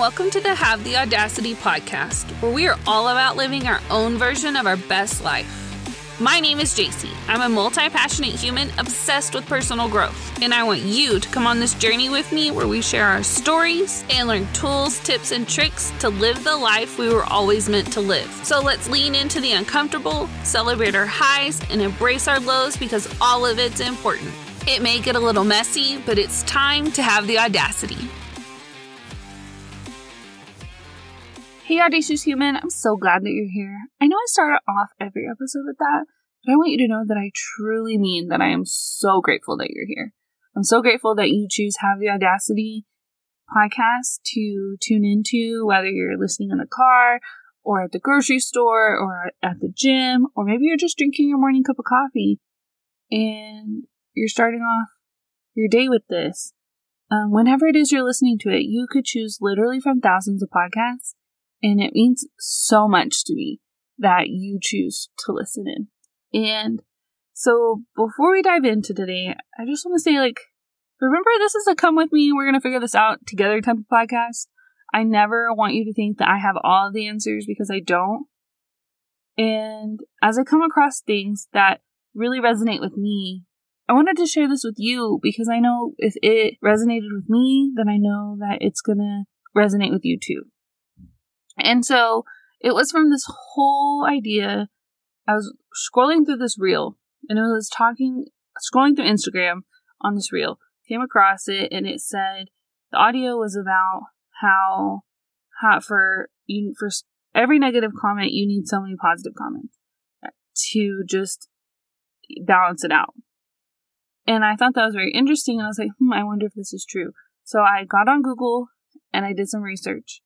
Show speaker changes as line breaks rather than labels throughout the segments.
welcome to the Have the Audacity podcast, where we are all about living our own version of our best life. My name is Jacy. I'm a multi passionate human obsessed with personal growth, and I want you to come on this journey with me where we share our stories and learn tools, tips, and tricks to live the life we were always meant to live. So let's lean into the uncomfortable, celebrate our highs, and embrace our lows because all of it's important. It may get a little messy, but it's time to have the audacity. Hey, Audacious Human, I'm so glad that you're here. I know I started off every episode with that, but I want you to know that I truly mean that I am so grateful that you're here. I'm so grateful that you choose Have the Audacity podcast to tune into, whether you're listening in the car or at the grocery store or at the gym, or maybe you're just drinking your morning cup of coffee and you're starting off your day with this. Um, whenever it is you're listening to it, you could choose literally from thousands of podcasts and it means so much to me that you choose to listen in. And so before we dive into today, I just want to say, like, remember this is a come with me, we're going to figure this out together type of podcast. I never want you to think that I have all of the answers because I don't. And as I come across things that really resonate with me, I wanted to share this with you because I know if it resonated with me, then I know that it's going to resonate with you too. And so it was from this whole idea. I was scrolling through this reel and it was talking, scrolling through Instagram on this reel, came across it and it said the audio was about how, how for you, for every negative comment, you need so many positive comments to just balance it out. And I thought that was very interesting. And I was like, hmm, I wonder if this is true. So I got on Google and I did some research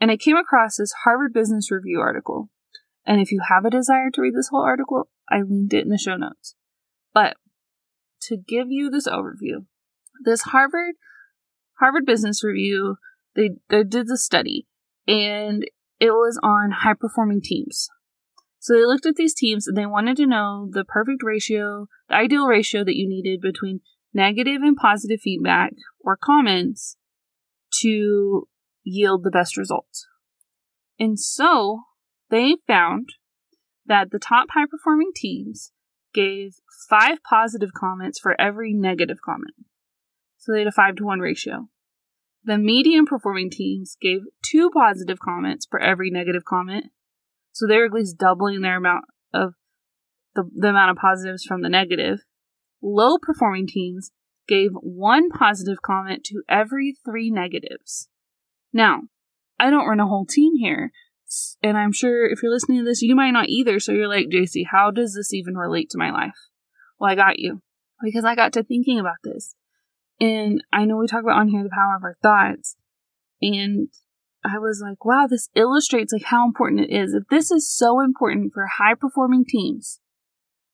and I came across this Harvard Business Review article. And if you have a desire to read this whole article, I linked it in the show notes. But to give you this overview, this Harvard Harvard Business Review, they, they did the study and it was on high performing teams. So they looked at these teams and they wanted to know the perfect ratio, the ideal ratio that you needed between negative and positive feedback or comments to yield the best results. And so they found that the top high performing teams gave five positive comments for every negative comment. So they had a five to one ratio. The medium performing teams gave two positive comments for every negative comment. So they were at least doubling their amount of the, the amount of positives from the negative. Low performing teams gave one positive comment to every three negatives. Now, I don't run a whole team here. And I'm sure if you're listening to this, you might not either. So you're like, Jacy, how does this even relate to my life? Well, I got you because I got to thinking about this. And I know we talk about on here the power of our thoughts. And I was like, wow, this illustrates like how important it is. If this is so important for high performing teams,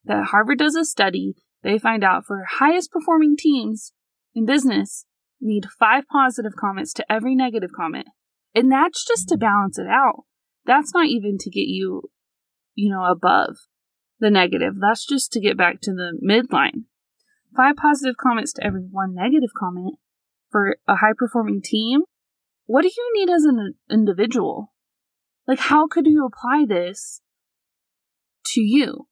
that Harvard does a study, they find out for highest performing teams in business, need five positive comments to every negative comment. And that's just to balance it out. That's not even to get you, you know, above the negative. That's just to get back to the midline. Five positive comments to every one negative comment for a high performing team. What do you need as an individual? Like, how could you apply this to you?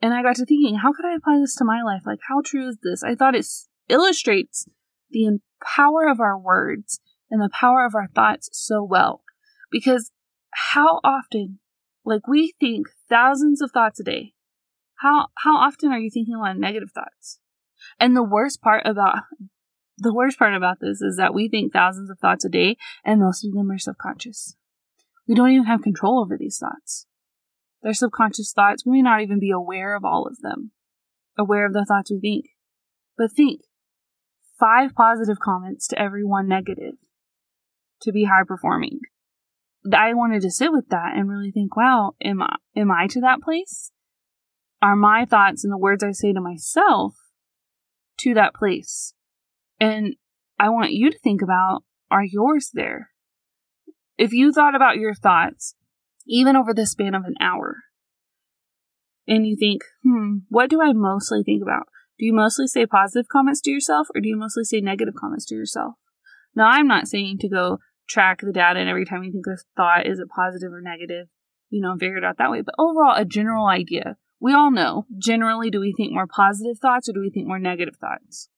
And I got to thinking, how could I apply this to my life? Like, how true is this? I thought it illustrates the power of our words and the power of our thoughts so well. Because how often, like we think thousands of thoughts a day, how, how often are you thinking a lot of negative thoughts? And the worst part about, the worst part about this is that we think thousands of thoughts a day and most of them are subconscious. We don't even have control over these thoughts. They're subconscious thoughts. We may not even be aware of all of them, aware of the thoughts we think. But think, five positive comments to every one negative to be high performing. I wanted to sit with that and really think, wow, am I, am I to that place? Are my thoughts and the words I say to myself to that place? And I want you to think about, are yours there? If you thought about your thoughts, even over the span of an hour, and you think, hmm, what do I mostly think about? Do you mostly say positive comments to yourself or do you mostly say negative comments to yourself? Now, I'm not saying to go track the data and every time you think a thought is it positive or negative, you know, figure it out that way. But overall, a general idea. We all know generally, do we think more positive thoughts or do we think more negative thoughts?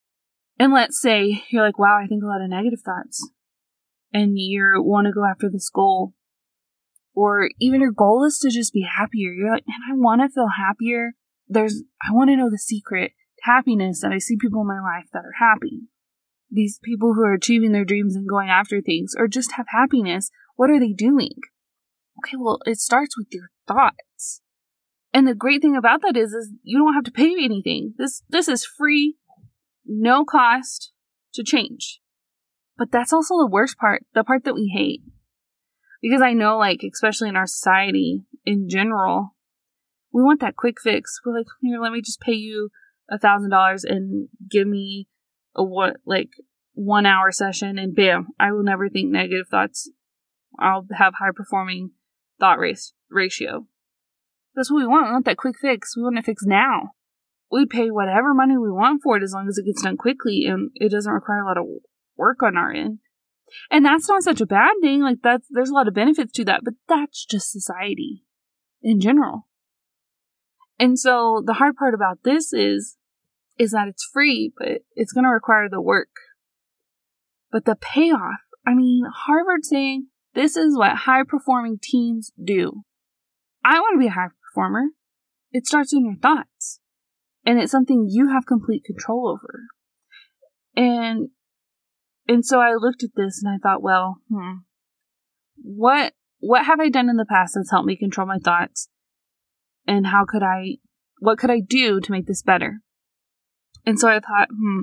And let's say you're like, wow, I think a lot of negative thoughts. And you want to go after this goal. Or even your goal is to just be happier. You're like, man, I want to feel happier. There's, I want to know the secret happiness that I see people in my life that are happy. These people who are achieving their dreams and going after things or just have happiness. What are they doing? Okay, well, it starts with your thoughts. And the great thing about that is, is you don't have to pay anything. This, this is free no cost to change. But that's also the worst part, the part that we hate. Because I know, like, especially in our society in general, we want that quick fix. We're like, here, let me just pay you a thousand dollars and give me a what, like, one hour session, and bam, I will never think negative thoughts. I'll have high performing thought race ratio. That's what we want. We want that quick fix. We want it fixed now we pay whatever money we want for it as long as it gets done quickly and it doesn't require a lot of work on our end. And that's not such a bad thing. Like that's there's a lot of benefits to that, but that's just society in general. And so the hard part about this is is that it's free, but it's going to require the work. But the payoff, I mean, Harvard saying this is what high performing teams do. I want to be a high performer. It starts in your thoughts and it's something you have complete control over. And and so I looked at this and I thought, well, hmm, what what have I done in the past that's helped me control my thoughts? And how could I what could I do to make this better? And so I thought, hmm,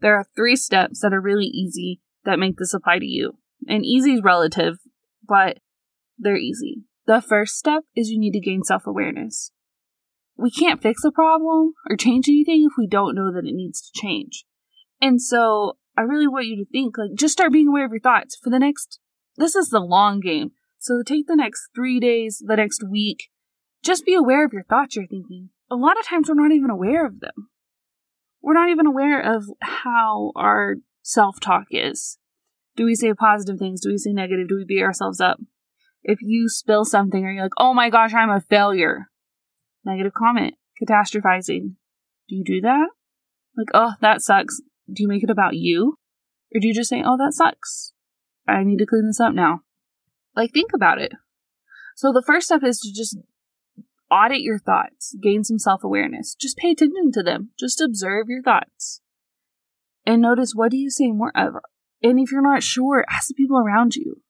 there are three steps that are really easy that make this apply to you. And easy is relative, but they're easy. The first step is you need to gain self awareness we can't fix a problem or change anything if we don't know that it needs to change. And so I really want you to think like just start being aware of your thoughts for the next this is the long game. So take the next 3 days, the next week, just be aware of your thoughts you're thinking. A lot of times we're not even aware of them. We're not even aware of how our self-talk is. Do we say positive things? Do we say negative? Do we beat ourselves up? If you spill something or you're like, "Oh my gosh, I'm a failure." Negative comment. Catastrophizing. Do you do that? Like, oh, that sucks. Do you make it about you? Or do you just say, oh, that sucks? I need to clean this up now. Like, think about it. So the first step is to just audit your thoughts, gain some self awareness. Just pay attention to them. Just observe your thoughts. And notice what do you say more of? And if you're not sure, ask the people around you.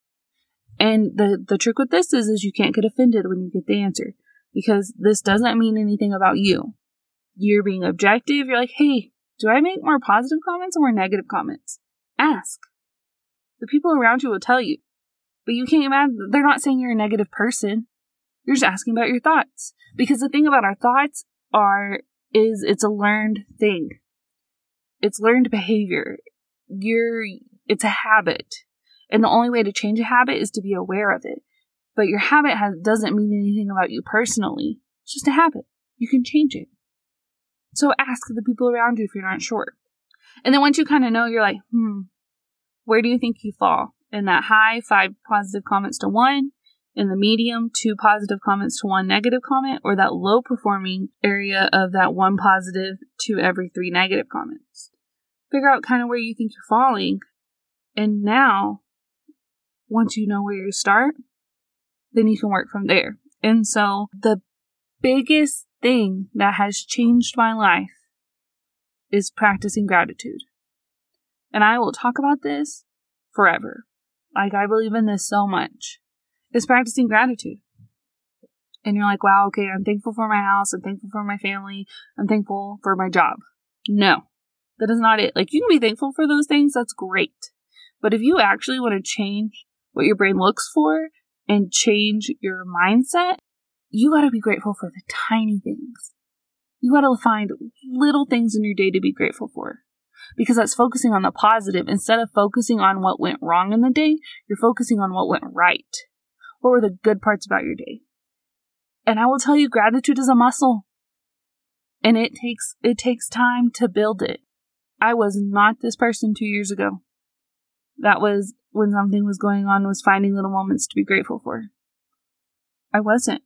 And the, the trick with this is, is you can't get offended when you get the answer because this doesn't mean anything about you. You're being objective. You're like, hey, do I make more positive comments or more negative comments? Ask. The people around you will tell you. But you can't imagine, they're not saying you're a negative person. You're just asking about your thoughts. Because the thing about our thoughts are, is it's a learned thing. It's learned behavior. You're, it's a habit. And the only way to change a habit is to be aware of it. But your habit has, doesn't mean anything about you personally. It's just a habit. You can change it. So ask the people around you if you're not sure. And then once you kind of know, you're like, hmm, where do you think you fall? In that high, five positive comments to one, in the medium, two positive comments to one negative comment, or that low performing area of that one positive to every three negative comments. Figure out kind of where you think you're falling. And now, once you know where you start, then you can work from there. And so the biggest thing that has changed my life is practicing gratitude. And I will talk about this forever. Like, I believe in this so much. Is practicing gratitude. And you're like, wow, okay, I'm thankful for my house. I'm thankful for my family. I'm thankful for my job. No, that is not it. Like, you can be thankful for those things. That's great. But if you actually want to change what your brain looks for and change your mindset, you got to be grateful for the tiny things. You got to find little things in your day to be grateful for because that's focusing on the positive. Instead of focusing on what went wrong in the day, you're focusing on what went right. What were the good parts about your day? And I will tell you, gratitude is a muscle. And it takes, it takes time to build it. I was not this person two years ago. that was when something was going on was finding little moments to be grateful for. I wasn't.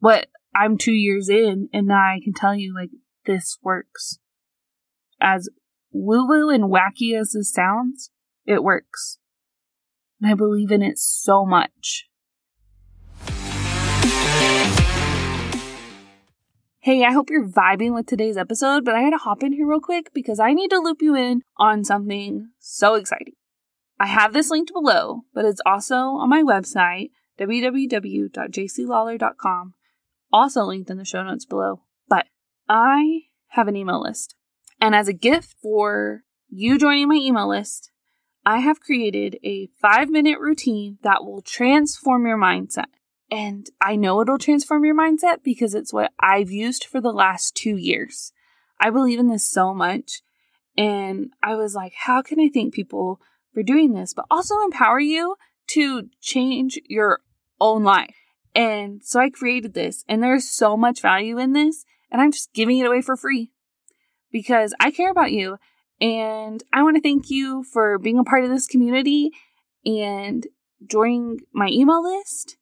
But I'm two years in and now I can tell you like this works. As woo woo and wacky as this sounds, it works. And I believe in it so much. Hey, I hope you're vibing with today's episode, but I had to hop in here real quick because I need to loop you in on something so exciting. I have this linked below, but it's also on my website, www.jacylawler.com, also linked in the show notes below. But I have an email list. And as a gift for you joining my email list, I have created a five minute routine that will transform your mindset. And I know it'll transform your mindset because it's what I've used for the last two years. I believe in this so much. And I was like, how can I thank people for doing this, but also empower you to change your own life? And so I created this, and there's so much value in this, and I'm just giving it away for free because I care about you. And I want to thank you for being a part of this community and joining my email list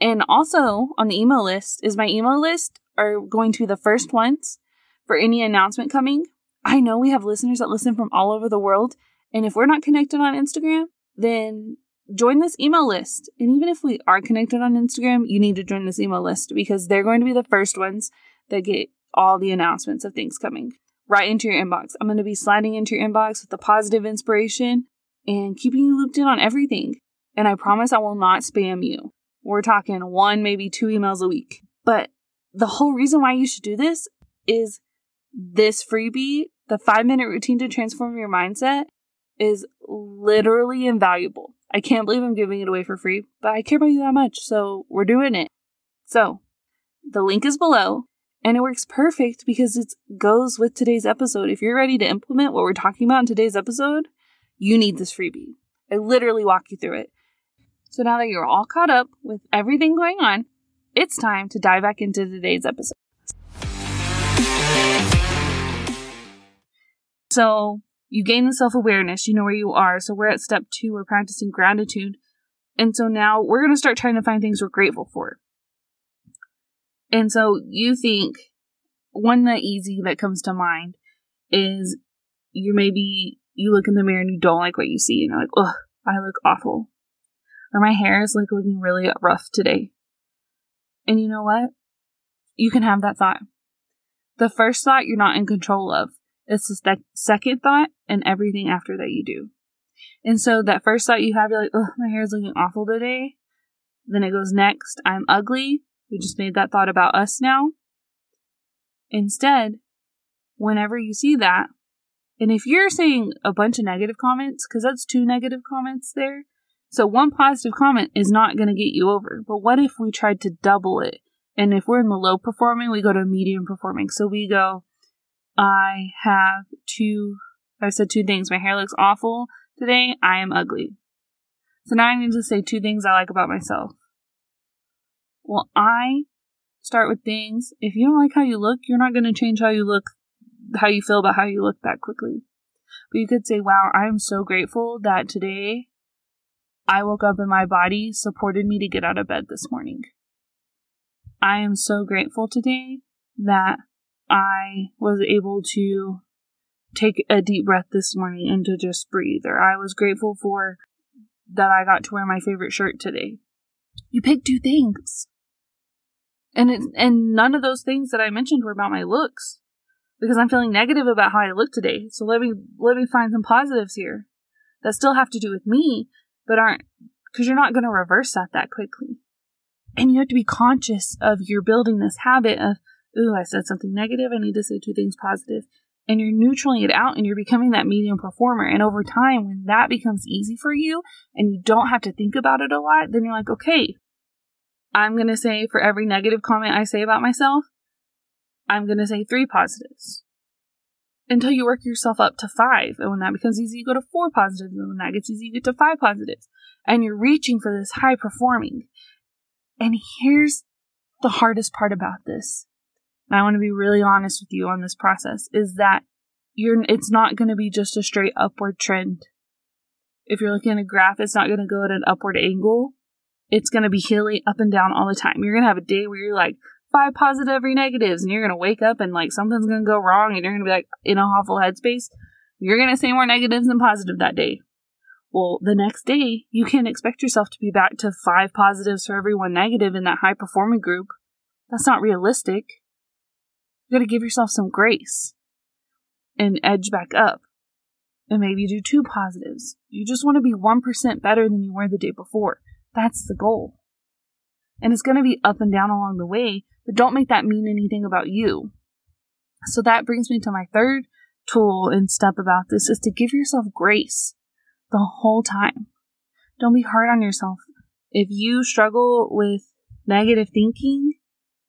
and also on the email list is my email list are going to be the first ones for any announcement coming. I know we have listeners that listen from all over the world. And if we're not connected on Instagram, then join this email list. And even if we are connected on Instagram, you need to join this email list because they're going to be the first ones that get all the announcements of things coming right into your inbox. I'm going to be sliding into your inbox with the positive inspiration and keeping you looped in on everything. And I promise I will not spam you. We're talking one, maybe two emails a week. But the whole reason why you should do this is this freebie, the five minute routine to transform your mindset, is literally invaluable. I can't believe I'm giving it away for free, but I care about you that much, so we're doing it. So, the link is below, and it works perfect because it goes with today's episode. If you're ready to implement what we're talking about in today's episode, you need this freebie. I literally walk you through it. So now that you're all caught up with everything going on, it's time to dive back into today's episode. So you gain the self awareness, you know where you are. So we're at step two, we're practicing gratitude. And so now we're going to start trying to find things we're grateful for. And so you think one that easy that comes to mind is you maybe you look in the mirror and you don't like what you see and you're like, oh, I look awful or my hair is like looking really rough today. And you know what? You can have that thought. The first thought you're not in control of. It's the st- second thought and everything after that you do. And so that first thought you have, you're like, oh, my hair is looking awful today. Then it goes next, I'm ugly. We just made that thought about us now. Instead, whenever you see that, and if you're saying a bunch of negative comments, because that's two negative comments there, so one positive comment is not going to get you over. But what if we tried to double it? And if we're in the low performing, we go to medium performing. So we go, I have two, I said two things. My hair looks awful today. I am ugly. So now I need to say two things I like about myself. Well, I start with things. If you don't like how you look, you're not going to change how you look, how you feel about how you look that quickly. But you could say, wow, I'm so grateful that today I woke up and my body supported me to get out of bed this morning. I am so grateful today that I was able to take a deep breath this morning and to just breathe, or I was grateful for that I got to wear my favorite shirt today. You pick two things. And it, and none of those things that I mentioned were about my looks because I'm feeling negative about how I look today. So let me let me find some positives here that still have to do with me, but aren't because you're not going to reverse that that quickly. And you have to be conscious of you're building this habit of, ooh, I said something negative. I need to say two things positive. And you're neutraling it out and you're becoming that medium performer. And over time, when that becomes easy for you and you don't have to think about it a lot, then you're like, okay, I'm going to say for every negative comment I say about myself, I'm going to say three positives until you work yourself up to five. And when that becomes easy, you go to four positives. And when that gets easy, you get to five positives. And you're reaching for this high performing. And here's the hardest part about this. And I want to be really honest with you on this process is that you're, it's not going to be just a straight upward trend. if you're looking at a graph, it's not going to go at an upward angle. It's going to be hilly up and down all the time. You're going to have a day where you're like five positive, every negatives, and you're going to wake up and like something's going to go wrong and you're going to be like in a awful headspace. You're going to say more negatives than positive that day. Well, the next day, you can't expect yourself to be back to five positives for every one negative in that high performing group. That's not realistic. You gotta give yourself some grace and edge back up. And maybe do two positives. You just want to be 1% better than you were the day before. That's the goal. And it's going to be up and down along the way, but don't make that mean anything about you. So that brings me to my third tool and step about this is to give yourself grace the whole time. Don't be hard on yourself. If you struggle with negative thinking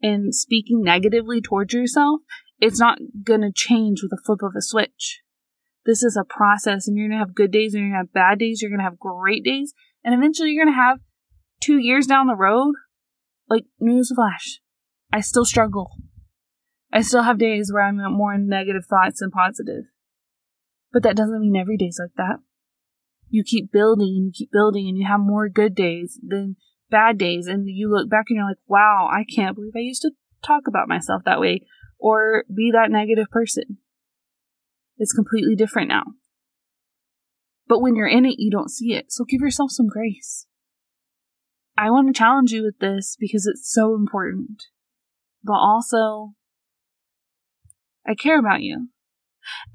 and speaking negatively towards yourself, it's not going to change with a flip of a switch. This is a process, and you're going to have good days and you're going to have bad days. You're going to have great days, and eventually you're going to have two years down the road. Like, newsflash, I still struggle. I still have days where I'm more in negative thoughts than positive. But that doesn't mean every day's like that you keep building and you keep building and you have more good days than bad days and you look back and you're like, wow, I can't believe I used to talk about myself that way or be that negative person. It's completely different now. But when you're in it, you don't see it. So give yourself some grace. I want to challenge you with this because it's so important. But also, I care about you.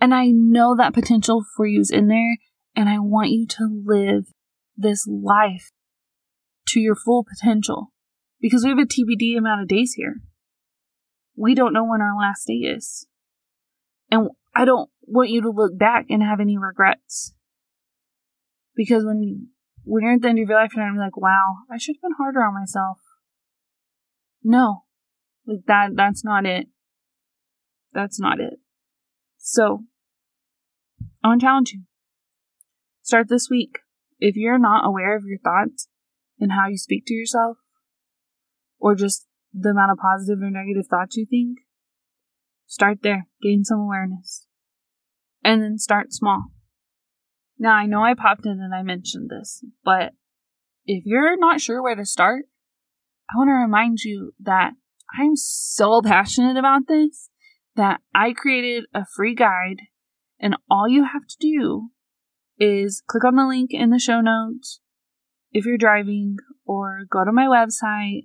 And I know that potential for you is in there and I want you to live this life to your full potential because we have a TBD amount of days here. We don't know when our last day is. And I don't want you to look back and have any regrets. Because when when at the end of your life, you're gonna like, wow, I should have been harder on myself. No. Like that that's not it. That's not it. So I want to challenge you. Start this week. If you're not aware of your thoughts and how you speak to yourself, or just the amount of positive or negative thoughts you think, start there. Gain some awareness. And then start small. Now, I know I popped in and I mentioned this, but if you're not sure where to start, I want to remind you that I'm so passionate about this that I created a free guide, and all you have to do is click on the link in the show notes if you're driving or go to my website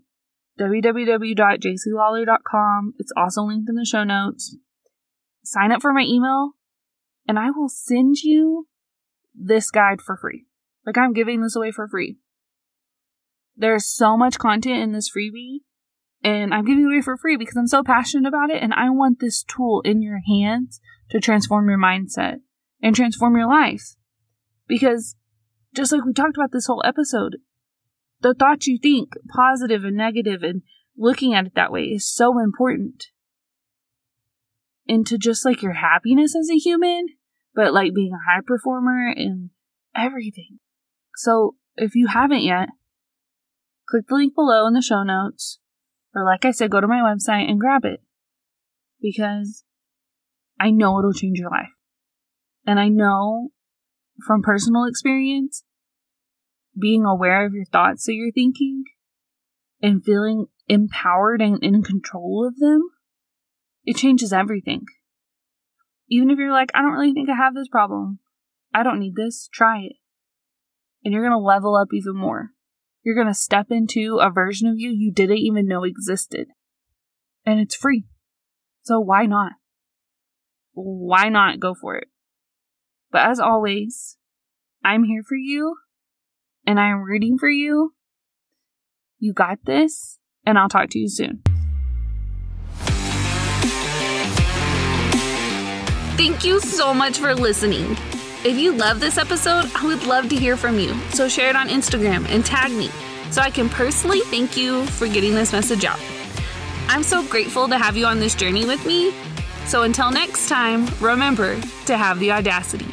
www.jacylawler.com. It's also linked in the show notes. Sign up for my email and I will send you this guide for free. Like I'm giving this away for free. There's so much content in this freebie and I'm giving it away for free because I'm so passionate about it and I want this tool in your hands to transform your mindset and transform your life. Because just like we talked about this whole episode, the thoughts you think, positive and negative, and looking at it that way is so important. Into just like your happiness as a human, but like being a high performer and everything. So if you haven't yet, click the link below in the show notes, or like I said, go to my website and grab it. Because I know it'll change your life. And I know from personal experience, being aware of your thoughts that you're thinking and feeling empowered and in control of them, it changes everything. Even if you're like, I don't really think I have this problem, I don't need this, try it. And you're going to level up even more. You're going to step into a version of you you didn't even know existed. And it's free. So why not? Why not go for it? But as always, I'm here for you and I am rooting for you. You got this, and I'll talk to you soon. Thank you so much for listening. If you love this episode, I would love to hear from you. So share it on Instagram and tag me so I can personally thank you for getting this message out. I'm so grateful to have you on this journey with me. So until next time, remember to have the audacity.